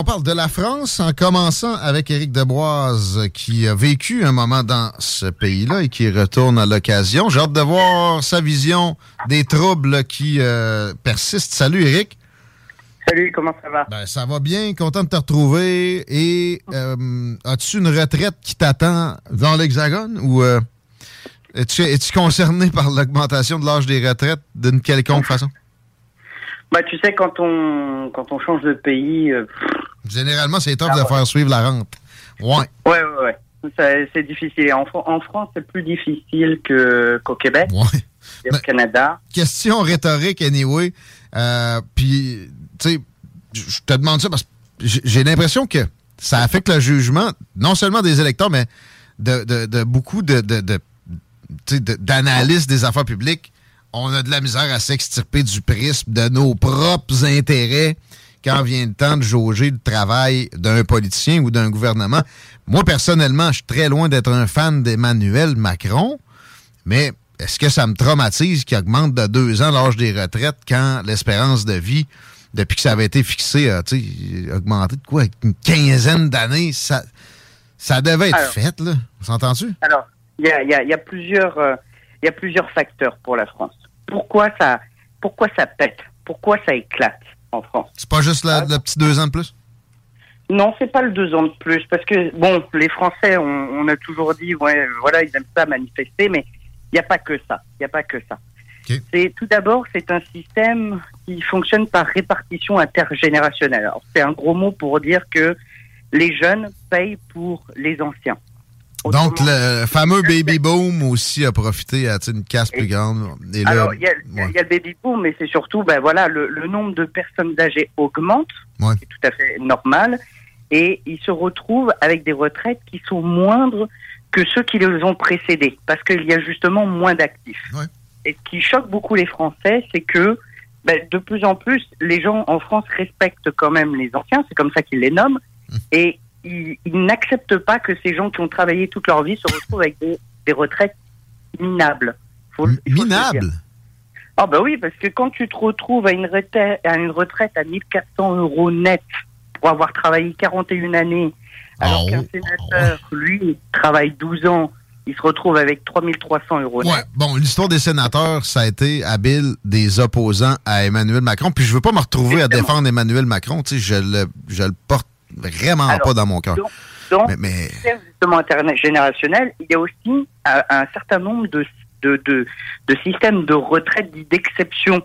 On parle de la France en commençant avec Éric Deboise qui a vécu un moment dans ce pays-là et qui retourne à l'occasion. J'ai hâte de voir sa vision des troubles qui euh, persistent. Salut Éric. Salut, comment ça va? Ben, ça va bien, content de te retrouver. Et euh, as-tu une retraite qui t'attend dans l'Hexagone ou euh, es-tu concerné par l'augmentation de l'âge des retraites d'une quelconque façon? Bah, tu sais, quand on, quand on change de pays, euh, Généralement, c'est tough Ah de ouais. faire suivre la rente. Ouais. ouais, ouais, ouais. C'est difficile. En, Fran- en France, c'est plus difficile qu'au Québec Ouais. et au Canada. question rhétorique, anyway. Euh, Puis, tu sais, je te demande ça parce que j'ai l'impression que ça affecte le jugement, non seulement des électeurs, mais de, de- de beaucoup de- d'analystes des affaires publiques. On a de la misère à s'extirper du prisme de nos propres intérêts quand vient le temps de jauger le travail d'un politicien ou d'un gouvernement. Moi, personnellement, je suis très loin d'être un fan d'Emmanuel Macron. Mais est-ce que ça me traumatise qu'il augmente de deux ans l'âge des retraites quand l'espérance de vie, depuis que ça avait été fixé, a augmenté de quoi? Une quinzaine d'années, ça, ça devait être Alors. fait, là. On s'entend-tu? Alors, il y a, il y, a, il y a plusieurs, euh, il y a plusieurs facteurs pour la France. Pourquoi ça, pourquoi ça pète? Pourquoi ça éclate? En France C'est pas juste la- le petit deux ans de plus? Non, c'est pas le deux ans de plus, parce que bon, les Français, on, on a toujours dit, ouais, voilà, ils aiment ça manifester, mais il n'y a pas que ça. Il n'y a pas que ça. C'est tout d'abord, c'est un système qui fonctionne par répartition intergénérationnelle. Alors, c'est un gros mot pour dire que les jeunes payent pour les anciens. Donc, le fameux baby boom aussi a profité à une casse plus grande. Et là, Alors, il y, a- ouais. y le baby boom, mais c'est surtout, ben voilà, le, le nombre de personnes âgées augmente, Ouais. c'est tout à fait normal, et ils se retrouvent avec des retraites qui sont moindres que ceux qui les ont précédés, parce qu'il y a justement moins d'actifs. Ouais. Et ce qui choque beaucoup les Français, c'est que ben, de plus en plus, les gens en France respectent quand même les anciens, c'est comme ça qu'ils les nomment, Mmh. et ils, ils n'acceptent pas que ces gens qui ont travaillé toute leur vie se retrouvent avec des, des retraites minables. Faut le- il faut le dire. minable. Ah bah oui, parce que quand tu te retrouves à une retraite à, une retraite à 1400 euros net pour avoir travaillé 41 années, alors Ah qu'un ouais. sénateur, lui, travaille 12 ans, il se retrouve avec 3300 euros. Ouais, bon, l'histoire des sénateurs, ça a été habile des opposants à Emmanuel Macron. Puis je veux pas me retrouver à défendre Emmanuel Macron. Tu sais, je le, je le porte vraiment Alors, pas dans mon cœur. Donc, donc Mais, justement intergénérationnel, il y a aussi un, un certain nombre de, de, de, de systèmes de retraite dits d'exception.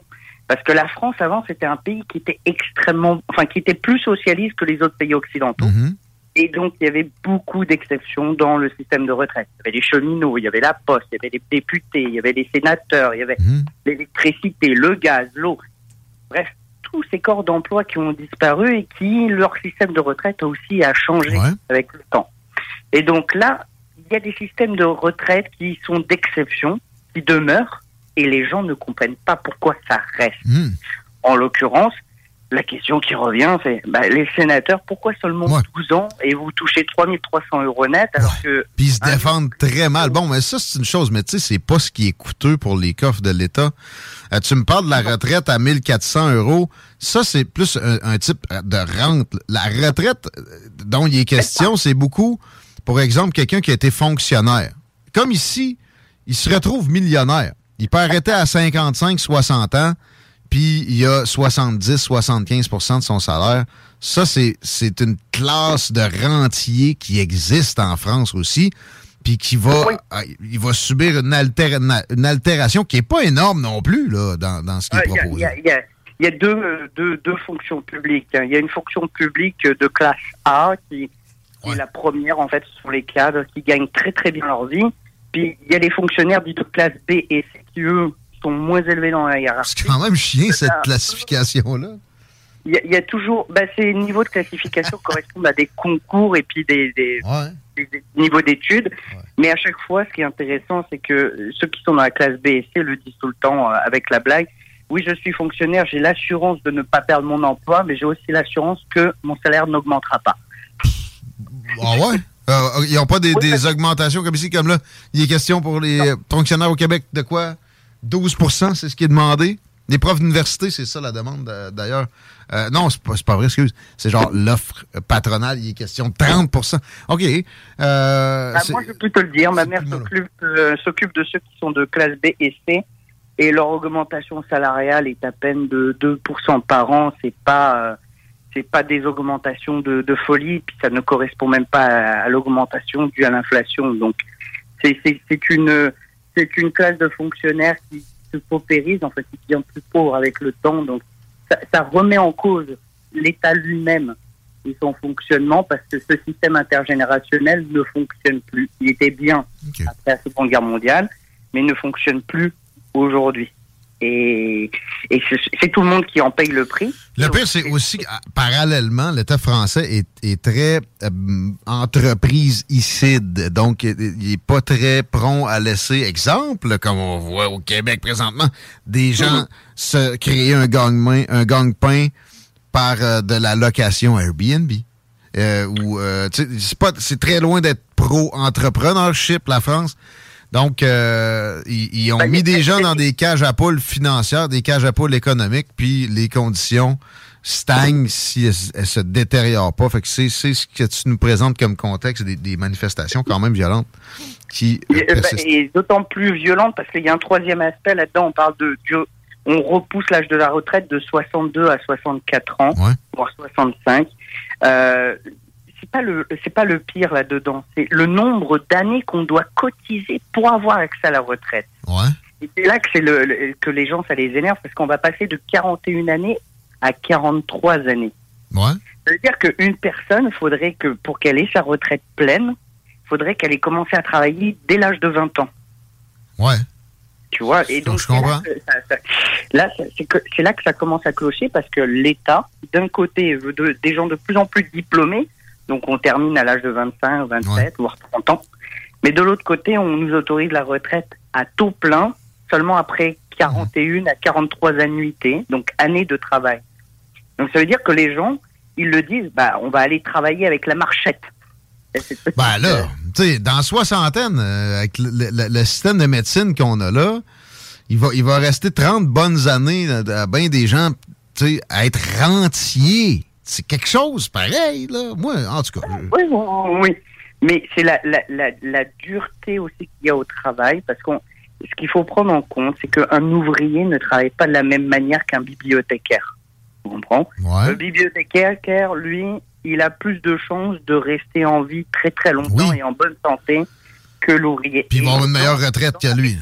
Parce que la France, avant, c'était un pays qui était extrêmement, enfin, qui était plus socialiste que les autres pays occidentaux. mhm. Et donc, il y avait beaucoup d'exceptions dans le système de retraite. Il y avait les cheminots, il y avait la poste, il y avait les députés, il y avait les sénateurs, il y avait Mhm. l'électricité, le gaz, l'eau. Bref, tous ces corps d'emploi qui ont disparu et qui, leur système de retraite aussi a changé Ouais. avec le temps. Et donc là, il y a des systèmes de retraite qui sont d'exception, qui demeurent, et les gens ne comprennent pas pourquoi ça reste. Mhm. En l'occurrence, la question qui revient, c'est bah, les sénateurs, pourquoi seulement Ouais. 12 ans et vous touchez 3300 euros net alors que Puis ils se Ah, défendent très mal. Bon, mais ça, c'est une chose, mais tu sais, c'est pas ce qui est coûteux pour les coffres de l'État. Euh, tu me parles de la retraite à 1400 euros. Ça, c'est plus un, un type de rente. La retraite euh, dont il est question, c'est beaucoup, pour exemple, quelqu'un qui a été fonctionnaire. Comme ici, il se retrouve millionnaire. Il peut arrêter à 55, 60 ans, puis il y a 70-75% de son salaire. Ça, c'est une classe de rentier qui existe en France aussi, puis qui va, euh, il va subir une, une altération qui n'est pas énorme non plus là, dans, dans ce qui est proposé. Il y a, deux, deux, deux, fonctions publiques. Hein. Il y a une fonction publique de classe A qui, est la première, en fait, ce sont les cadres qui gagnent très très bien leur vie. Puis il y a les fonctionnaires dits de classe B et C qui, eux, sont moins élevés dans la hiérarchie. C'est quand même chien, cette classification-là. Il y, a toujours. Ben, ces niveaux de classification correspondent à des concours et puis des, des, niveaux d'études. Mais à chaque fois, ce qui est intéressant, c'est que ceux qui sont dans la classe B et C le disent tout le temps euh, avec la blague. Oui, je suis fonctionnaire, j'ai l'assurance de ne pas perdre mon emploi, mais j'ai aussi l'assurance que mon salaire n'augmentera pas. Ah ouais? Euh, ils n'ont pas des, augmentations comme ici, comme là. Il est question pour les fonctionnaires au Québec de quoi? 12 c'est ce qui est demandé. Les profs d'université, c'est ça la demande d'ailleurs. Euh, non, c'est pas, pas vrai, excuse. C'est genre l'offre patronale, il est question de 30 OK. Euh, bah, moi, je peux te le dire. Ma mère euh, s'occupe de ceux qui sont de classe B et C. Et leur augmentation salariale est à peine de 2% par an. C'est pas c'est pas des augmentations de, de, folie, puis ça ne correspond même pas à, l'augmentation due à l'inflation. Donc, c'est une c'est une classe de fonctionnaires qui se paupérise, en fait, qui devient plus pauvre avec le temps. Donc, ça, ça remet en cause l'État lui-même et son fonctionnement parce que ce système intergénérationnel ne fonctionne plus. Il était bien après la Seconde Guerre mondiale, mais ne fonctionne plus aujourd'hui. Et, c'est tout le monde qui en paye le prix. Le pire, c'est aussi, parallèlement, l'État français est, très euh, entreprise-icide. Donc, il n'est pas très prompt à laisser, exemple, comme on voit au Québec présentement, des gens mm-hmm. se créer un gang-pain un gang par euh, de la location Airbnb. Euh, euh c'est très loin d'être pro-entrepreneurship, la France. Donc, euh, ils, ont ben, mis des gens dans des cages à poules financières, des cages à poules économiques, puis les conditions stagnent si elles, se détériorent pas. Fait que c'est ce que tu nous présentes comme contexte des, manifestations quand même violentes qui euh, ben, et, d'autant plus violentes parce qu'il y a un troisième aspect là-dedans. On parle de, on repousse l'âge de la retraite de 62 à 64 ans, voire 65. Euh, c'est pas le c'est pas le pire là-dedans, c'est le nombre d'années qu'on doit cotiser pour avoir accès à la retraite. Ouais. Et c'est là que c'est le, que les gens ça les énerve parce qu'on va passer de 41 années à 43 années. Ouais. Ça veut dire qu'une personne, faudrait que pour qu'elle ait sa retraite pleine, faudrait qu'elle ait commencé à travailler dès l'âge de 20 ans. Ouais. Tu vois, et donc. Là, c'est là que ça commence à clocher parce que l'État, d'un côté, veut des gens de plus en plus diplômés, donc on termine à l'âge de 25, 27, voire 30 ans. Mais de l'autre côté, on nous autorise la retraite à taux plein seulement après 41 à 43 annuités, donc années de travail. Donc ça veut dire que les gens, ils le disent, bah on va aller travailler avec la marchette. Ben là, tu sais, dans soixantaine, euh, avec le, système de médecine qu'on a là, il va, il va rester 30 bonnes années à bien des gens, tu sais, à être rentiers c'est quelque chose pareil, là. Moi, en tout cas. Oui, oui. Mais c'est la, la, la, dureté aussi qu'il y a au travail, parce qu'on ce qu'il faut prendre en compte, c'est qu'un ouvrier ne travaille pas de la même manière qu'un bibliothécaire. Vous comprenez Le bibliothécaire, lui, il a plus de chances de rester en vie très très longtemps et en bonne santé que l'ouvrier. Puis il va avoir une meilleure retraite qu'à lui.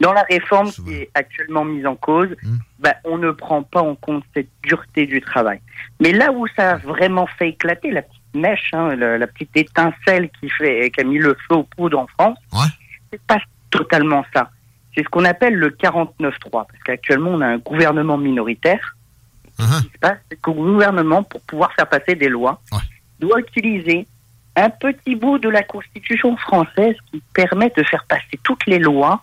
Dans la réforme qui est actuellement mise en cause, hmm. ben, on ne prend pas en compte cette dureté du travail. Mais là où ça a vraiment fait éclater la petite mèche, hein, la, petite étincelle qui fait, qui a mis le feu aux poudres en France, ouais. c'est pas totalement ça. C'est ce qu'on appelle le 49-3, parce qu'actuellement on a un gouvernement minoritaire. Uh-huh. Ce qui se passe, c'est que le gouvernement, pour pouvoir faire passer des lois, doit utiliser un petit bout de la Constitution française qui permet de faire passer toutes les lois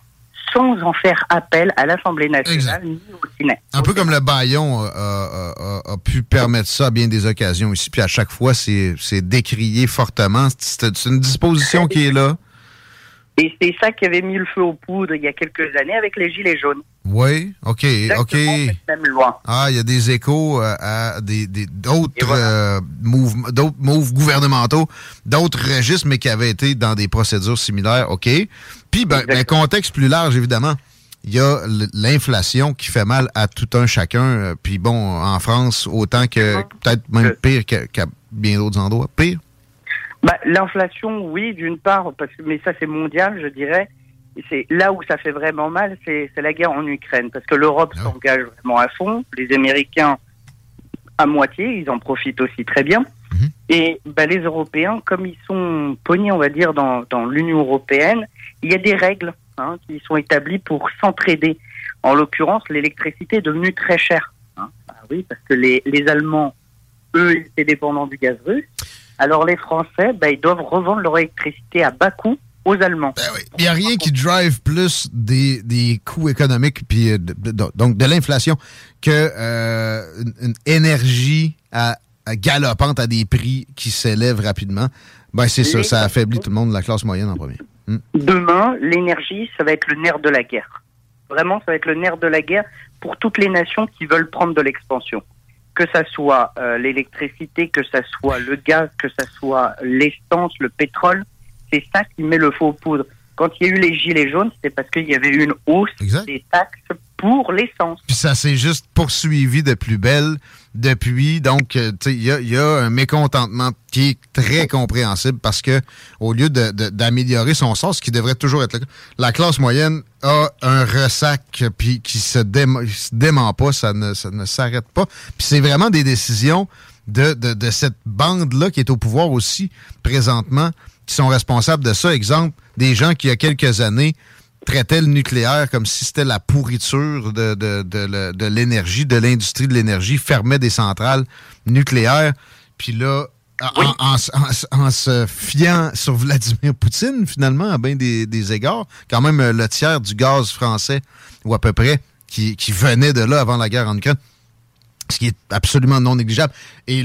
sans en faire appel à l'Assemblée nationale ni au Sénat. Un peu comme le Bayon a, pu permettre ça à bien des occasions ici, puis à chaque fois, c'est décrié fortement. C'est une disposition qui est là. Et c'est ça qui avait mis le feu aux poudres il y a quelques années avec les Gilets jaunes. Oui, OK, OK. Ah, il y a des échos euh, à des, d'autres euh, mouvements, d'autres moves gouvernementaux, d'autres registres, mais qui avaient été dans des procédures similaires, OK. Puis, ben, un contexte plus large, évidemment. il y a l'inflation qui fait mal à tout un chacun. Euh, puis bon, en France, autant que peut-être même pire qu'à bien d'autres endroits. Pire? Bah, L'inflation, oui, d'une part, parce que, mais ça c'est mondial, je dirais. C'est là où ça fait vraiment mal, c'est la guerre en Ukraine, parce que l'Europe ah s'engage vraiment à fond, les Américains à moitié, ils en profitent aussi très bien. Mhm. Et bah, les Européens, comme ils sont pognés, on va dire, dans, dans l'Union européenne, il y a des règles hein, qui sont établies pour s'entraider. En l'occurrence, l'électricité est devenue très chère. Hein. Ah oui, parce que les, les Allemands, eux, étaient dépendants du gaz russe. Alors les Français, bah, ils doivent revendre leur électricité à bas coût aux Allemands. Ben il n'y a rien qui drive plus des, des coûts économiques, puis euh, donc de l'inflation, que euh, une, énergie à, galopante à des prix qui s'élèvent rapidement. Ben, c'est ça, ça affaiblit tout le monde, la classe moyenne en premier. Hmm. Demain, l'énergie, ça va être le nerf de la guerre. Vraiment, ça va être le nerf de la guerre pour toutes les nations qui veulent prendre de l'expansion. Que ça soit euh, l'électricité, que ça soit le gaz, que ça soit l'essence, le pétrole, c'est ça qui met le faux poudre. Quand il y a eu les gilets jaunes, c'était parce qu'il y avait eu une hausse des taxes pour l'essence. Puis ça s'est juste poursuivi de plus belle depuis. Donc, euh, il y a, un mécontentement qui est très compréhensible parce que au lieu d'améliorer son sort, ce qui devrait toujours être le cas, la classe moyenne a un ressac puis qui se, se dément pas, ça ne, ça ne s'arrête pas. Puis c'est vraiment des décisions de, de cette bande-là qui est au pouvoir aussi présentement qui sont responsables de ça. Exemple, des gens qui, il y a quelques années, traitaient le nucléaire comme si c'était la pourriture de, de, l'énergie, de l'industrie de l'énergie, fermaient des centrales nucléaires. Puis là, en, se fiant sur Vladimir Poutine, finalement, à bien des, égards, quand même le tiers du gaz français, ou à peu près, qui, qui venait de là avant la guerre en Ukraine, ce qui est absolument non négligeable. Et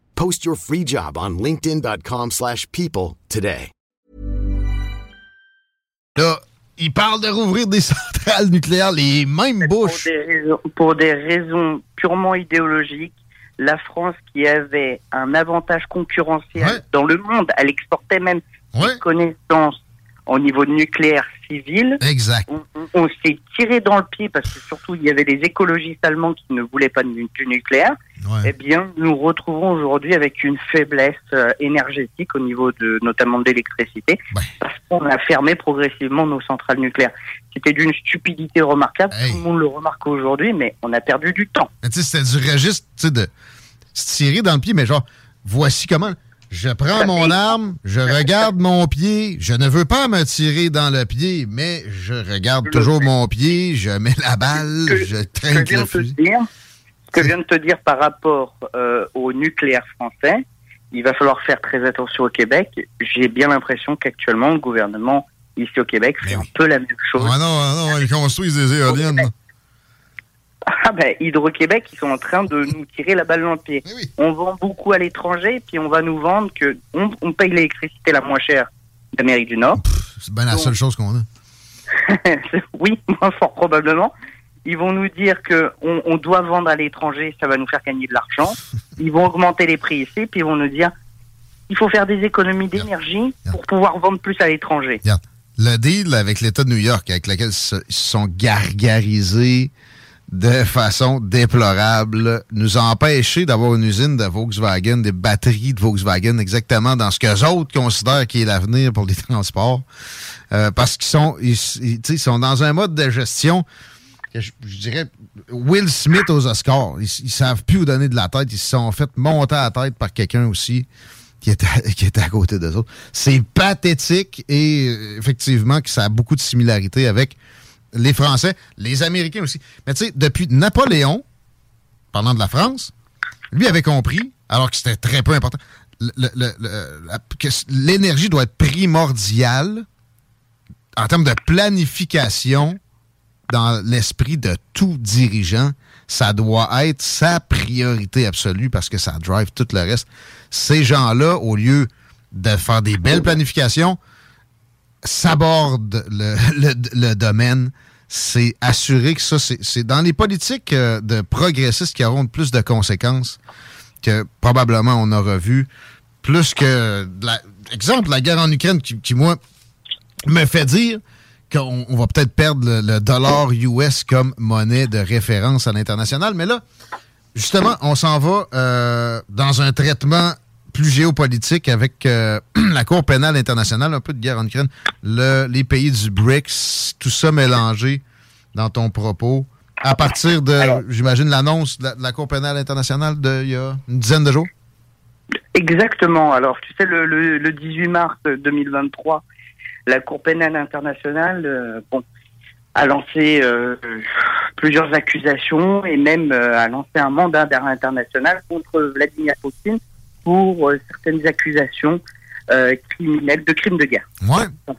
Post your free job on linkedin.com/people today. Là, il parle de rouvrir des centrales nucléaires, les mêmes bouches. Pour des, raisons, pour des raisons purement idéologiques, la France qui avait un avantage concurrentiel ouais. dans le monde, elle exportait même ouais. ses connaissances au niveau nucléaire civil. Exact. On, s'est tiré dans le pied parce que surtout il y avait des écologistes allemands qui ne voulaient pas du, nucléaire. Eh bien, nous retrouvons aujourd'hui avec une faiblesse euh, énergétique au niveau de notamment de l'électricité parce qu'on a fermé progressivement nos centrales nucléaires. C'était d'une stupidité remarquable. Tout le monde le remarque aujourd'hui, mais on a perdu du temps. C'était du registre de se tirer dans le pied, mais genre voici comment je prends mon arme, je regarde mon pied. Je ne veux pas me tirer dans le pied, mais je regarde toujours mon pied, je mets la balle, je traîne le fusil. Ce que je viens de te dire par rapport euh, au nucléaire français, il va falloir faire très attention au Québec. J'ai bien l'impression qu'actuellement, le gouvernement ici au Québec fait un peu la même chose. Ah non, ah non, ils construisent des éoliennes. Ah ben, Hydro-Québec, ils sont en train de nous tirer la balle dans le pied. On vend beaucoup à l'étranger, puis on va nous vendre que on, paye l'électricité la moins chère d'Amérique du Nord. C'est bien la seule chose qu'on a. oui, fort probablement. Ils vont nous dire que on, doit vendre à l'étranger, ça va nous faire gagner de l'argent. Ils vont augmenter les prix ici, puis ils vont nous dire il faut faire des économies d'énergie pour pouvoir vendre plus à l'étranger. Le deal avec l'État de New York, avec lequel ils se sont gargarisés de façon déplorable, nous a empêché d'avoir une usine de Volkswagen, des batteries de Volkswagen, exactement dans ce que autres considèrent qui est l'avenir pour les transports. Euh, parce qu'ils sont, ils, sont dans un mode de gestion je, dirais, Will Smith aux Oscars. Ils, ils, savent plus où donner de la tête. Ils se sont fait monter à la tête par quelqu'un aussi qui était, qui était à côté d'eux autres. C'est pathétique et euh, effectivement que ça a beaucoup de similarités avec les Français, les Américains aussi. Mais tu sais, depuis Napoléon, pendant de la France, lui avait compris, alors que c'était très peu important, que l'énergie doit être primordiale en termes de planification dans l'esprit de tout dirigeant. Ça doit être sa priorité absolue parce que ça drive tout le reste. Ces gens-là, au lieu de faire des belles planifications, s'abordent le, domaine. C'est assurer que ça, c'est dans les politiques euh, de progressistes qui auront plus de conséquences que probablement on aura vu plus que, la, exemple, la guerre en Ukraine qui, moi, me fait dire qu'on va peut-être perdre le, dollar US comme monnaie de référence à l'international. Mais là, justement, on s'en va euh, dans un traitement plus géopolitique avec euh, la Cour pénale internationale, un peu de guerre en Ukraine, les pays du BRICS, tout ça mélangé dans ton propos. À partir de, j'imagine, l'annonce de, la Cour pénale internationale d'il y a une dizaine de jours? Exactement. Alors, tu sais, le, le, 18 mars 2023, la Cour pénale internationale euh, bon, a lancé euh, plusieurs accusations et même a lancé un mandat d'arrêt international contre Vladimir Poutine pour certaines accusations criminelles de crimes de guerre. Ouais.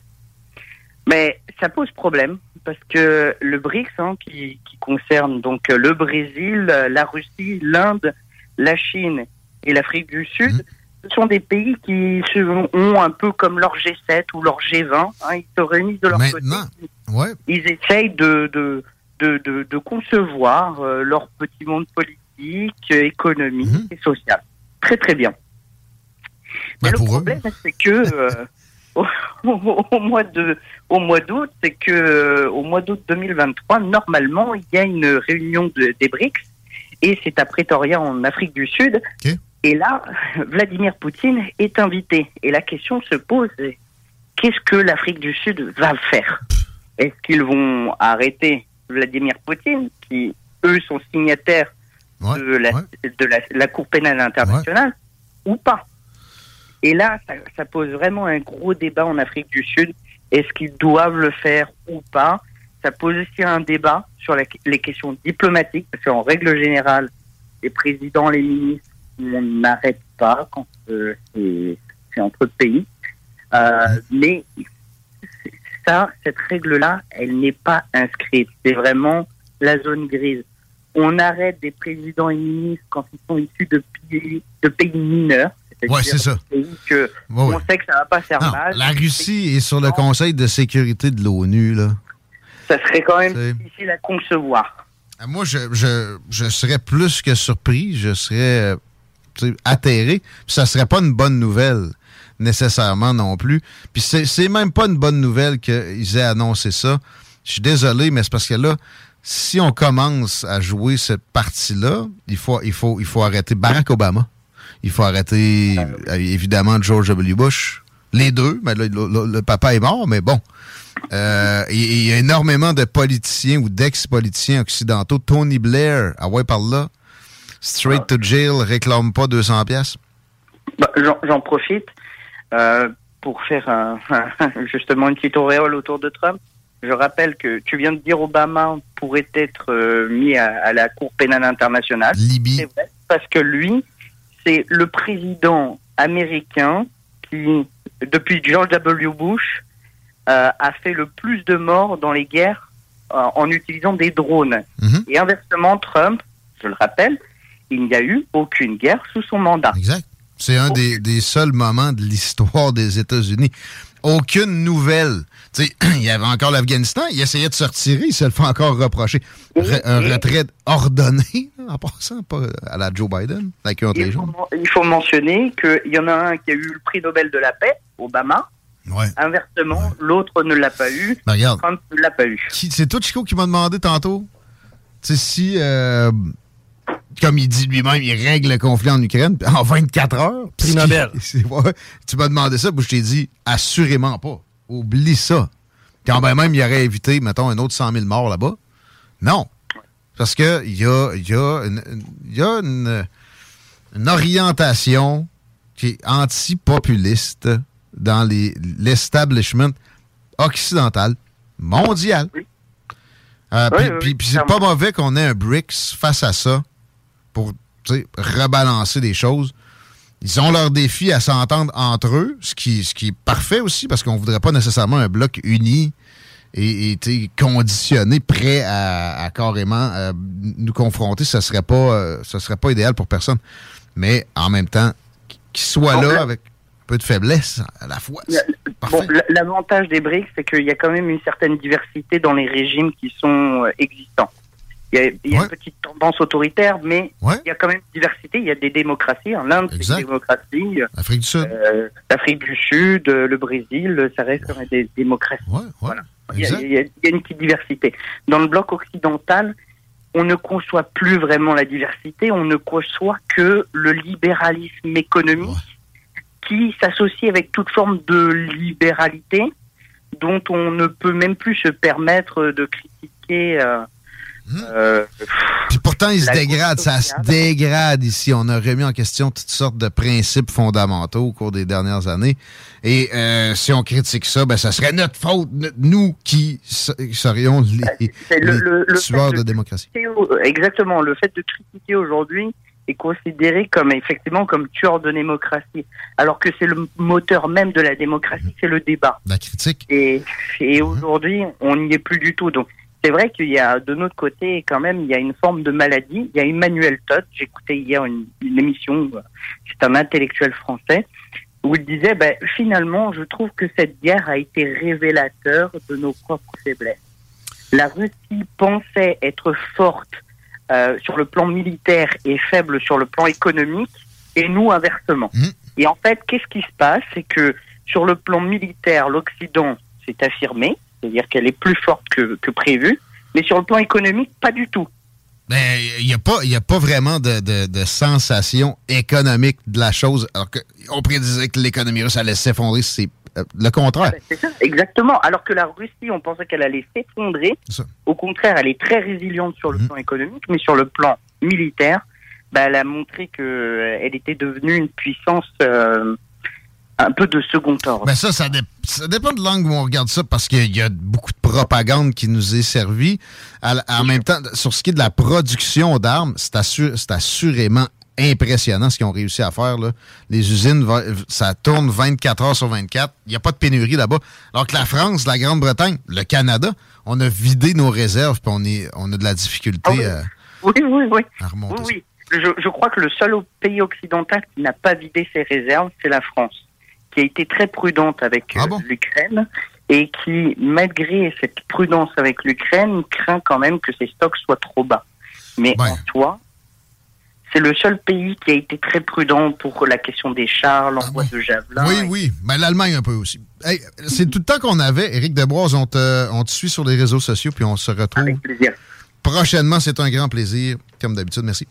Mais ça pose problème parce que le BRICS, hein, qui, qui concerne donc le Brésil, la Russie, l'Inde, la Chine et l'Afrique du Sud, mhm. ce sont des pays qui ont un peu comme leur G7 ou leur G20. Hein, ils se réunissent de leur côté. Ils essayent de, de, de, de, concevoir euh, leur petit monde politique, économique mhm. et social. Très très bien. Mais le problème, c'est que euh, au, mois de au mois d'août, c'est que euh, au mois d'août 2023, normalement, il y a une réunion de, des BRICS et c'est à Pretoria en Afrique du Sud. Et là, Vladimir Poutine est invité. Et la question se pose, qu'est-ce que l'Afrique du Sud va faire? Est-ce qu'ils vont arrêter Vladimir Poutine, qui, eux, sont signataires de, la, de la, Cour pénale internationale, ou pas Et là, ça, pose vraiment un gros débat en Afrique du Sud. Est-ce qu'ils doivent le faire ou pas? Ça pose aussi un débat sur les questions diplomatiques, parce qu'en règle générale, les présidents, les ministres on n'arrête pas quand euh, c'est entre pays. Euh, mais ça, cette règle-là, elle n'est pas inscrite. C'est vraiment la zone grise. On arrête des présidents et ministres quand ils sont issus de pays, de pays mineurs. Oui, c'est ça. Que On sait que ça va pas faire mal. La Russie est sur le Conseil de sécurité de l'ONU. là. Ça serait quand même difficile à concevoir. Moi, je, je, je serais plus que surpris. Je serais atterré. Ça serait pas une bonne nouvelle nécessairement non plus. Puis c'est même pas une bonne nouvelle qu'ils aient annoncé ça. Je suis désolé, mais c'est parce que là, si on commence à jouer cette partie-là, il faut, arrêter Barack Obama. Il faut arrêter, euh, évidemment, George W. Bush. Les deux. Mais le, papa est mort, mais bon. Euh, il y a énormément de politiciens ou d'ex-politiciens occidentaux. Tony Blair, ah ouais, straight to jail, réclame pas 200 pièces bah, J'en profite euh, pour faire justement une petite auréole autour de Trump. Je rappelle que tu viens de dire Obama pourrait être euh, mis à, la Cour pénale internationale. Libye. C'est vrai, parce que lui, c'est le président américain qui, depuis George W. Bush, euh, a fait le plus de morts dans les guerres en utilisant des drones. Mhm. Et inversement, Trump, je le rappelle, il n'y a eu aucune guerre sous son mandat. Exact. C'est un des, seuls moments de l'histoire des États-Unis. Aucune nouvelle. il y avait encore l'Afghanistan, il essayait de se retirer, il se le fait encore reprocher. un retrait ordonné, en passant pas à la Joe Biden, avec un il, faut, il faut mentionner qu'il y en a un qui a eu le prix Nobel de la paix, Obama. Inversement, l'autre ne l'a pas eu. Ben, regarde, Trump ne l'a pas eu. C'est toi, Chico, qui m'a demandé tantôt? Si euh, comme il dit lui-même, il règle le conflit en Ukraine en 24 heures. Prix Nobel. tu m'as demandé ça, puis je t'ai dit assurément pas. Oublie ça. Quand même, il aurait évité, mettons, un autre 100 000 morts là-bas. Non. Parce qu'il y a, y a, une, y a une, une, orientation qui est anti-populiste dans l'establishment occidental, mondial. Euh, puis c'est pas mauvais qu'on ait un BRICS face à ça pour rebalancer des choses. Ils ont leur défi à s'entendre entre eux, ce qui, ce qui est parfait aussi, parce qu'on voudrait pas nécessairement un bloc uni et, et conditionné, prêt à, carrément euh, nous confronter. Ce serait pas, euh, ce serait pas idéal pour personne. Mais en même temps, qu'ils soient là avec un peu de faiblesse à la fois. Bon, L'avantage des BRICS, c'est qu'il y a quand même une certaine diversité dans les régimes qui sont euh, existants. Il y a, il y a une petite tendance autoritaire, mais il y a quand même une diversité. Il y a des démocraties. En Inde, c'est une démocratie. L'Afrique du Sud. Euh, L'Afrique du Sud, euh, le Brésil, ça reste quand même des démocraties. Voilà. Il y, a, il, y a, une petite diversité. Dans le bloc occidental, on ne conçoit plus vraiment la diversité, on ne conçoit que le libéralisme économique qui s'associe avec toute forme de libéralité dont on ne peut même plus se permettre de critiquer euh, Hmm? Euh, Puis pourtant, il se dégrade, ça se dégrade ici. On a remis en question toutes sortes de principes fondamentaux au cours des dernières années. Et euh, si on critique ça, ben, ça serait notre faute, nous qui serions les, le, tueurs de, démocratie. Exactement. Le fait de critiquer aujourd'hui est considéré comme effectivement comme tueur de démocratie, alors que c'est le moteur même de la démocratie, hmm. c'est le débat. La critique. Et, et hmm. aujourd'hui, on n'y est plus du tout. Donc c'est vrai qu'il y a de notre côté quand même il y a une forme de maladie. Il y a Emmanuel Todd, j'écoutais hier une, émission, c'est un intellectuel français, où il disait ben, finalement je trouve que cette guerre a été révélateur de nos propres faiblesses. La Russie pensait être forte euh, sur le plan militaire et faible sur le plan économique, et nous inversement. Mmh. Et en fait, qu'est-ce qui se passe? C'est que sur le plan militaire, l'Occident s'est affirmé, c'est-à-dire qu'elle est plus forte que, que prévu, mais sur le plan économique, pas du tout. Ben, il n'y a, pas, a pas vraiment de, de, sensation économique de la chose, alors qu'on prédisait que l'économie russe allait s'effondrer, c'est euh, le contraire. Ben, c'est ça, exactement. Alors que la Russie, on pensait qu'elle allait s'effondrer. Au contraire, elle est très résiliente sur le mhm. plan économique, mais sur le plan militaire, ben, elle a montré qu'elle euh, était devenue une puissance euh, un peu de second ordre. Mais ça, ça, dépend de l'angle où on regarde ça, parce qu'il y a beaucoup de propagande qui nous est servie. En même temps, sur ce qui est de la production d'armes, c'est assurément impressionnant ce qu'ils ont réussi à faire. Là. Les usines, ça tourne 24 heures sur 24. Il n'y a pas de pénurie là-bas. Alors que la France, la Grande-Bretagne, le Canada, on a vidé nos réserves puis on, est, on a de la difficulté ah oui. oui, à remonter. Oui, oui. Je, je, crois que le seul pays occidental qui n'a pas vidé ses réserves, c'est la France qui a été très prudente avec ah euh, l'Ukraine et qui, malgré cette prudence avec l'Ukraine, craint quand même que ses stocks soient trop bas. Mais en soi, c'est le seul pays qui a été très prudent pour la question des chars, l'envoi ah de javelins. Oui, oui. Mais l'Allemagne un peu aussi. c'est tout le temps qu'on avait. Éric Debroise, on te, on te suit sur les réseaux sociaux, puis on se retrouve. Avec plaisir. Prochainement, c'est un grand plaisir. Comme d'habitude, merci.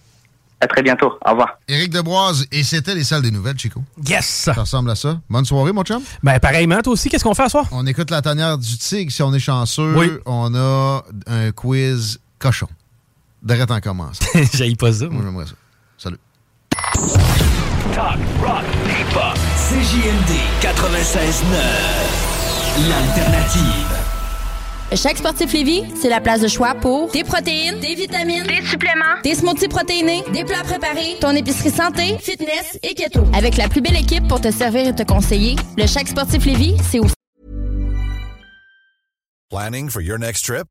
À très bientôt. Au revoir. Éric Deboise, et c'était les salles des nouvelles, Chico. Yes! Ça ressemble à ça. Bonne soirée, mon chum. Ben, pareillement, toi aussi, qu'est-ce qu'on fait à soir? On écoute la tanière du tigre, si on est chanceux. Oui. On a un quiz cochon. D'arrête en commence. J'aille pas ça. Moi, j'aimerais ça. Salut. Talk, rock, hip-hop. CJMD 96.9. L'alternative. Chaque sportif Lévis, c'est la place de choix pour des protéines, des vitamines, des suppléments, des smoothies protéinés, des plats préparés, ton épicerie santé, fitness et keto. Avec la plus belle équipe pour te servir et te conseiller, le Chaque sportif Lévis, c'est aussi for your next trip?